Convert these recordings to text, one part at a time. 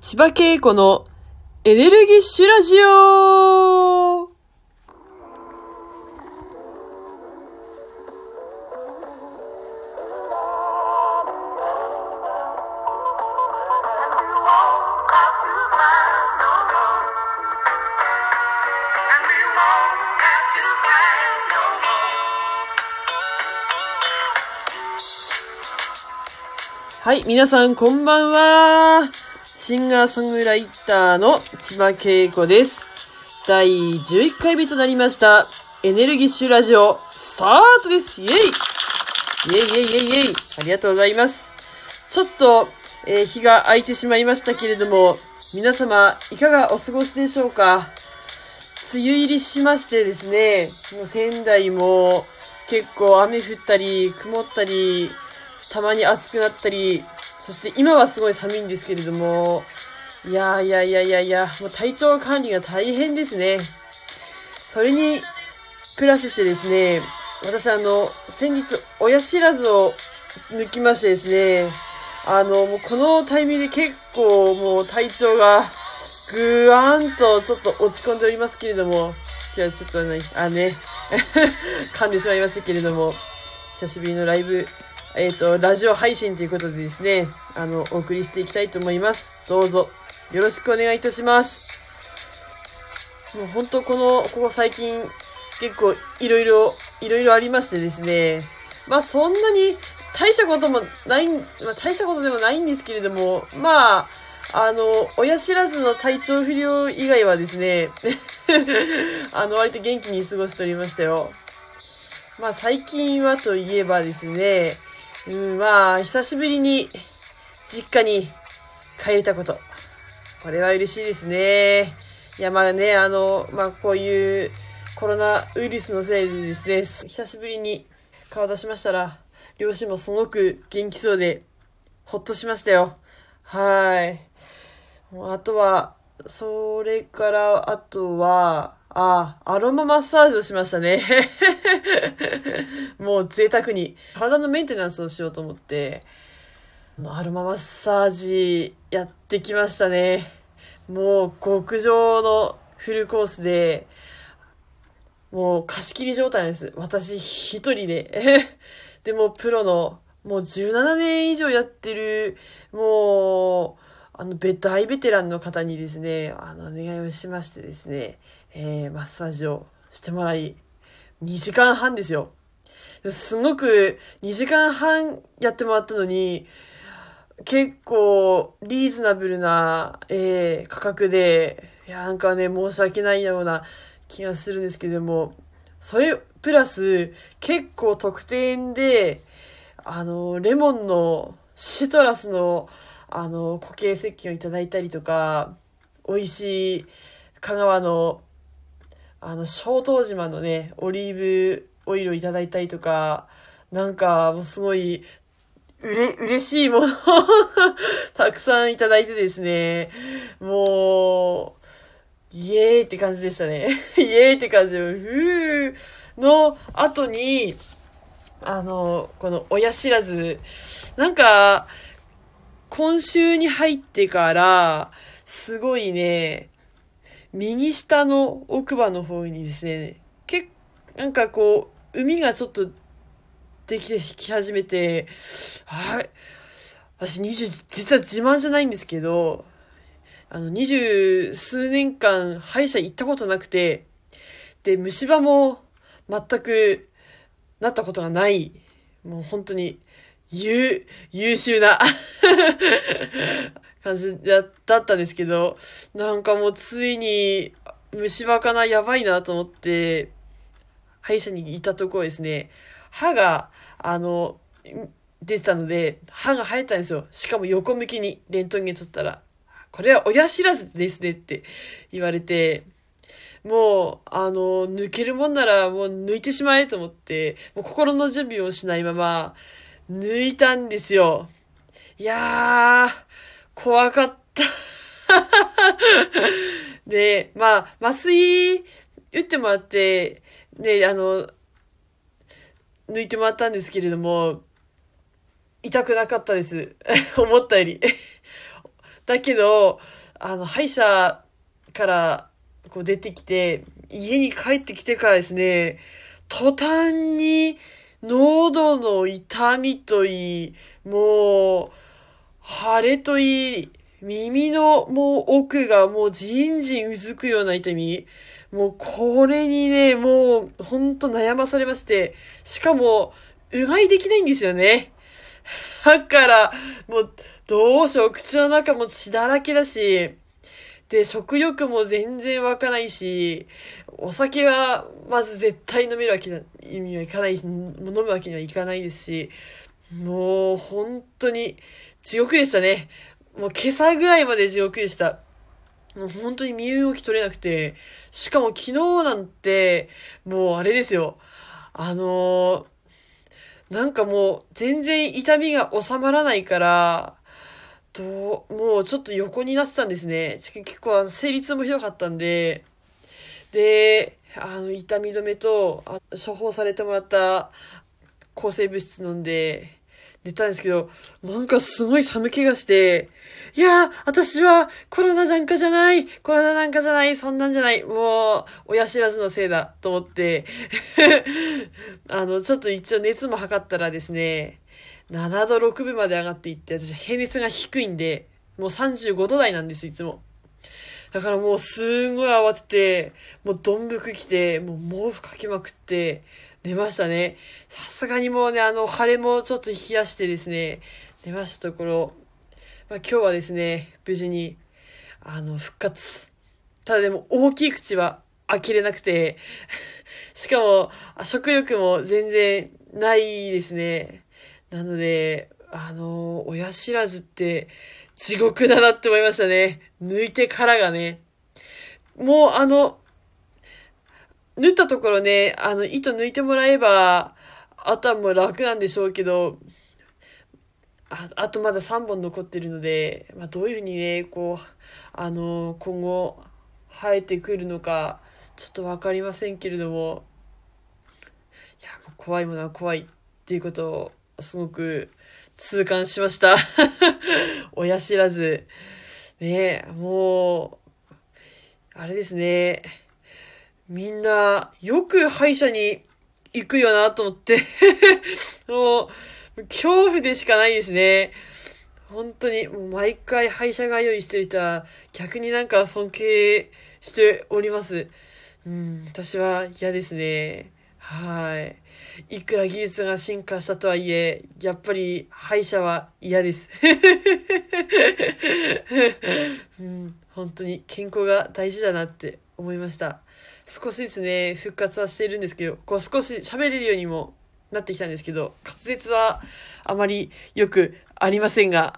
千葉恵子のエネルギッシュラジオはい、皆さんこんばんは。シンガーソングライターの千葉恵子です。第11回目となりました、エネルギッシュラジオ、スタートですイェイイェイイェイイェイイェイありがとうございます。ちょっと、えー日が空いてしまいましたけれども、皆様、いかがお過ごしでしょうか？梅雨入りしましてですね、もう仙台も結構雨降ったり、曇ったり、たまに暑くなったり、そして今はすごい寒いんですけれども、いやいやいやいやいや、もう体調管理が大変ですね。それに、プラスしてですね、私あの、先日、親知らずを抜きましてですね、あの、もうこのタイミングで結構もう体調がぐわーんとちょっと落ち込んでおりますけれども、じゃあちょっとね、あね、噛んでしまいましたけれども、久しぶりのライブ、えっ、と、ラジオ配信ということでですね、あの、お送りしていきたいと思います。どうぞ、よろしくお願いいたします。もう本当この、ここ最近、結構いろいろ、いろいろありましてですね、まあそんなに大したこともない、まあ大したことでもないんですけれども、まあ、あの、親知らずの体調不良以外はですね、あの、割と元気に過ごしておりましたよ。まあ最近はといえばですね、うん、まあ久しぶりに実家に帰れたこと。これは嬉しいですね。いやまあね、あの、まあこういうコロナウイルスのせいでですね、久しぶりに顔出しましたら、両親もすごく元気そうで、ほっとしましたよ。はい。あとは、それから、あとは、あ、アロママッサージをしましたね。もう贅沢に。体のメンテナンスをしようと思って、アロママッサージやってきましたね。もう極上のフルコースで、もう貸し切り状態です。私一人で。でもプロの、もう17年以上やってる、もう、あの、ベ大ベテランの方にですね、あの、お願いをしましてですね、えー、マッサージをしてもらい、2時間半ですよ。すごく、2時間半やってもらったのに、結構、リーズナブルな、えー、価格で、いや、なんかね、申し訳ないような気がするんですけれども、それ、プラス、結構特典で、あの、レモンのシトラスの、あの、固形石鹸をいただいたりとか、美味しい香川の、あの、小豆島のね、オリーブオイルをいただいたりとか、なんか、もうすごい、うれ、嬉しいもの たくさんいただいてですね、もう、イエーイって感じでしたね。イエーイって感じで、ふーの後に、あの、この親知らず、なんか、今週に入ってから、すごいね、右下の奥歯の方にですね、結構なんかこう、海がちょっとできてき始めて、はい。私20、実は自慢じゃないんですけど、あの、二十数年間歯医者行ったことなくて、で、虫歯も全くなったことがない、もう本当に、優、優秀な。感じだったんですけど、なんかもうついに虫歯かなやばいなと思って、歯医者に行ったところですね、歯が、あの、出てたので、歯が生えたんですよ。しかも横向きにレントゲン取ったら、これは親知らずですねって言われて、もう、あの、抜けるもんならもう抜いてしまえと思って、もう心の準備をしないまま、抜いたんですよ。いやー、怖かった。で、まあ、麻酔打ってもらって、ね、あの、抜いてもらったんですけれども、痛くなかったです。思ったより。だけど、あの、歯医者からこう出てきて、家に帰ってきてからですね、途端に喉の痛みといい、もう、腫れといい、耳のもう奥がもうじんじんうずくような痛み。もうこれにね、もうほんと悩まされまして、しかも、うがいできないんですよね。だから、もう、どうしよう、口の中も血だらけだし、で、食欲も全然湧かないし、お酒はまず絶対飲めるわけにはいかないし、飲むわけにはいかないですし、もう本当に地獄でしたね。もう今朝ぐらいまで地獄でした。もう本当に身動き取れなくて、しかも昨日なんて、もうあれですよ。あのー、なんかもう全然痛みが収まらないから、と、もうちょっと横になってたんですね。結構あの、生理痛もひどかったんで、で、あの、痛み止めと、あ処方されてもらった抗生物質飲んで、寝たんですけど、なんかすごい寒気がして、いや私はコロナなんかじゃないコロナなんかじゃないそんなんじゃないもう、親知らずのせいだと思って あの、ちょっと一応熱も測ったらですね、7度6分まで上がっていって、私平熱が低いんで、もう35度台なんです、いつも。だからもうすんごい慌てて、もうどんぶく来て、もう毛布かけまくって、寝ましたね。さすがにもうね、あの、晴れもちょっと冷やしてですね、寝ましたところ、まあ、今日はですね、無事に、あの、復活。ただでも大きい口は開けれなくて、しかも、食欲も全然ないですね。なので、あの、親知らずって地獄だなって思いましたね。抜いてからがね。もうあの、縫ったところね、あの、糸抜いてもらえば、あとはもう楽なんでしょうけど、ああとまだ3本残ってるので、まあ、どういうふうにね、こう、あの、今後、生えてくるのか、ちょっとわかりませんけれども、いや、怖いものは怖いっていうことを、すごく痛感しました。親知らず。ねえもう、あれですね。みんな、よく歯医者に行くよなと思って もう、恐怖でしかないですね。本当に、もう毎回歯医者が用意してる人は、逆になんか尊敬しております。うん、私は嫌ですね。はい。いくら技術が進化したとはいえ、やっぱり歯医者は嫌です。うん、本当に健康が大事だなって思いました。少しずつね、復活はしているんですけど、こう少し喋れるようにもなってきたんですけど、滑舌はあまりよくありませんが、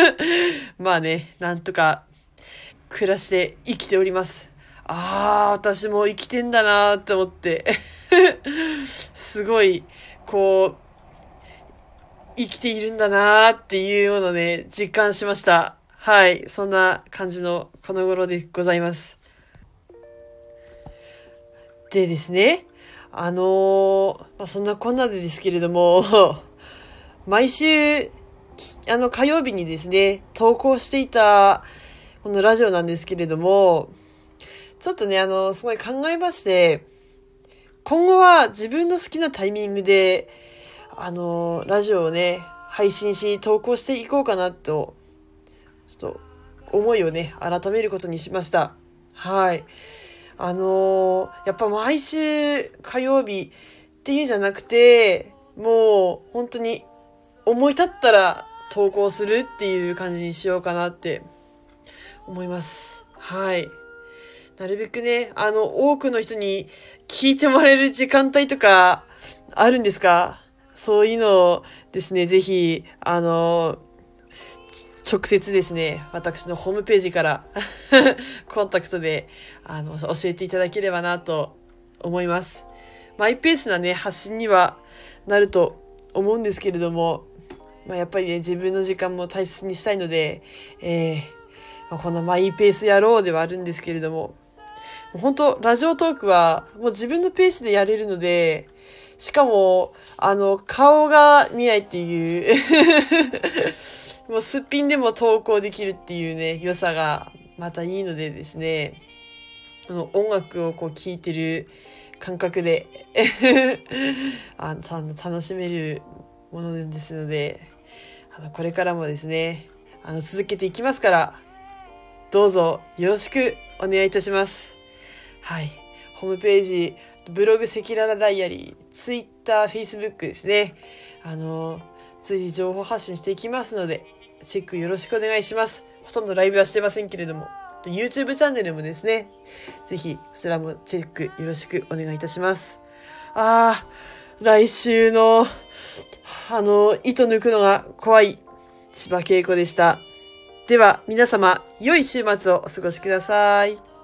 まあね、なんとか暮らして生きております。ああ、私も生きてんだなーって思って、すごい、こう、生きているんだなーっていうものをね、実感しました。はい。そんな感じのこの頃でございます。でですね、あのー、まあ、そんなこんなでですけれども、毎週、あの、火曜日にですね、投稿していた、このラジオなんですけれども、ちょっとね、あの、すごい考えまして、今後は自分の好きなタイミングで、あの、ラジオをね、配信し、投稿していこうかなと、ちょっと、思いをね、改めることにしました。はい。あの、やっぱ毎週火曜日っていうんじゃなくて、もう本当に思い立ったら投稿するっていう感じにしようかなって思います。はい。なるべくね、あの、多くの人に聞いてもらえる時間帯とかあるんですか？そういうのをですね、ぜひ、あの、直接ですね、私のホームページから コンタクトで、あの、教えていただければなと思います。マイペースなね、発信にはなると思うんですけれども、まあ、やっぱりね、自分の時間も大切にしたいので、えー、ま、このマイペース野郎ではあるんですけれども、本当ラジオトークはもう自分のペースでやれるので、しかも、あの、顔が見ないっていう もうすっぴんでも投稿できるっていうね、良さがまたいいのでですね、この音楽をこう聴いてる感覚で あの楽しめるものですので、あのこれからもですね、あの続けていきますから、どうぞよろしくお願いいたします。はい。ホームページ、ブログ赤裸々ダイアリー、ツイッター、フェイスブックですね。あの、随時情報発信していきますので、チェックよろしくお願いします。ほとんどライブはしてませんけれども、YouTube チャンネルもですね、ぜひ、こちらもチェックよろしくお願いいたします。あー、来週の、あの、糸抜くのが怖い、千葉恵子でした。では、皆様、良い週末をお過ごしください。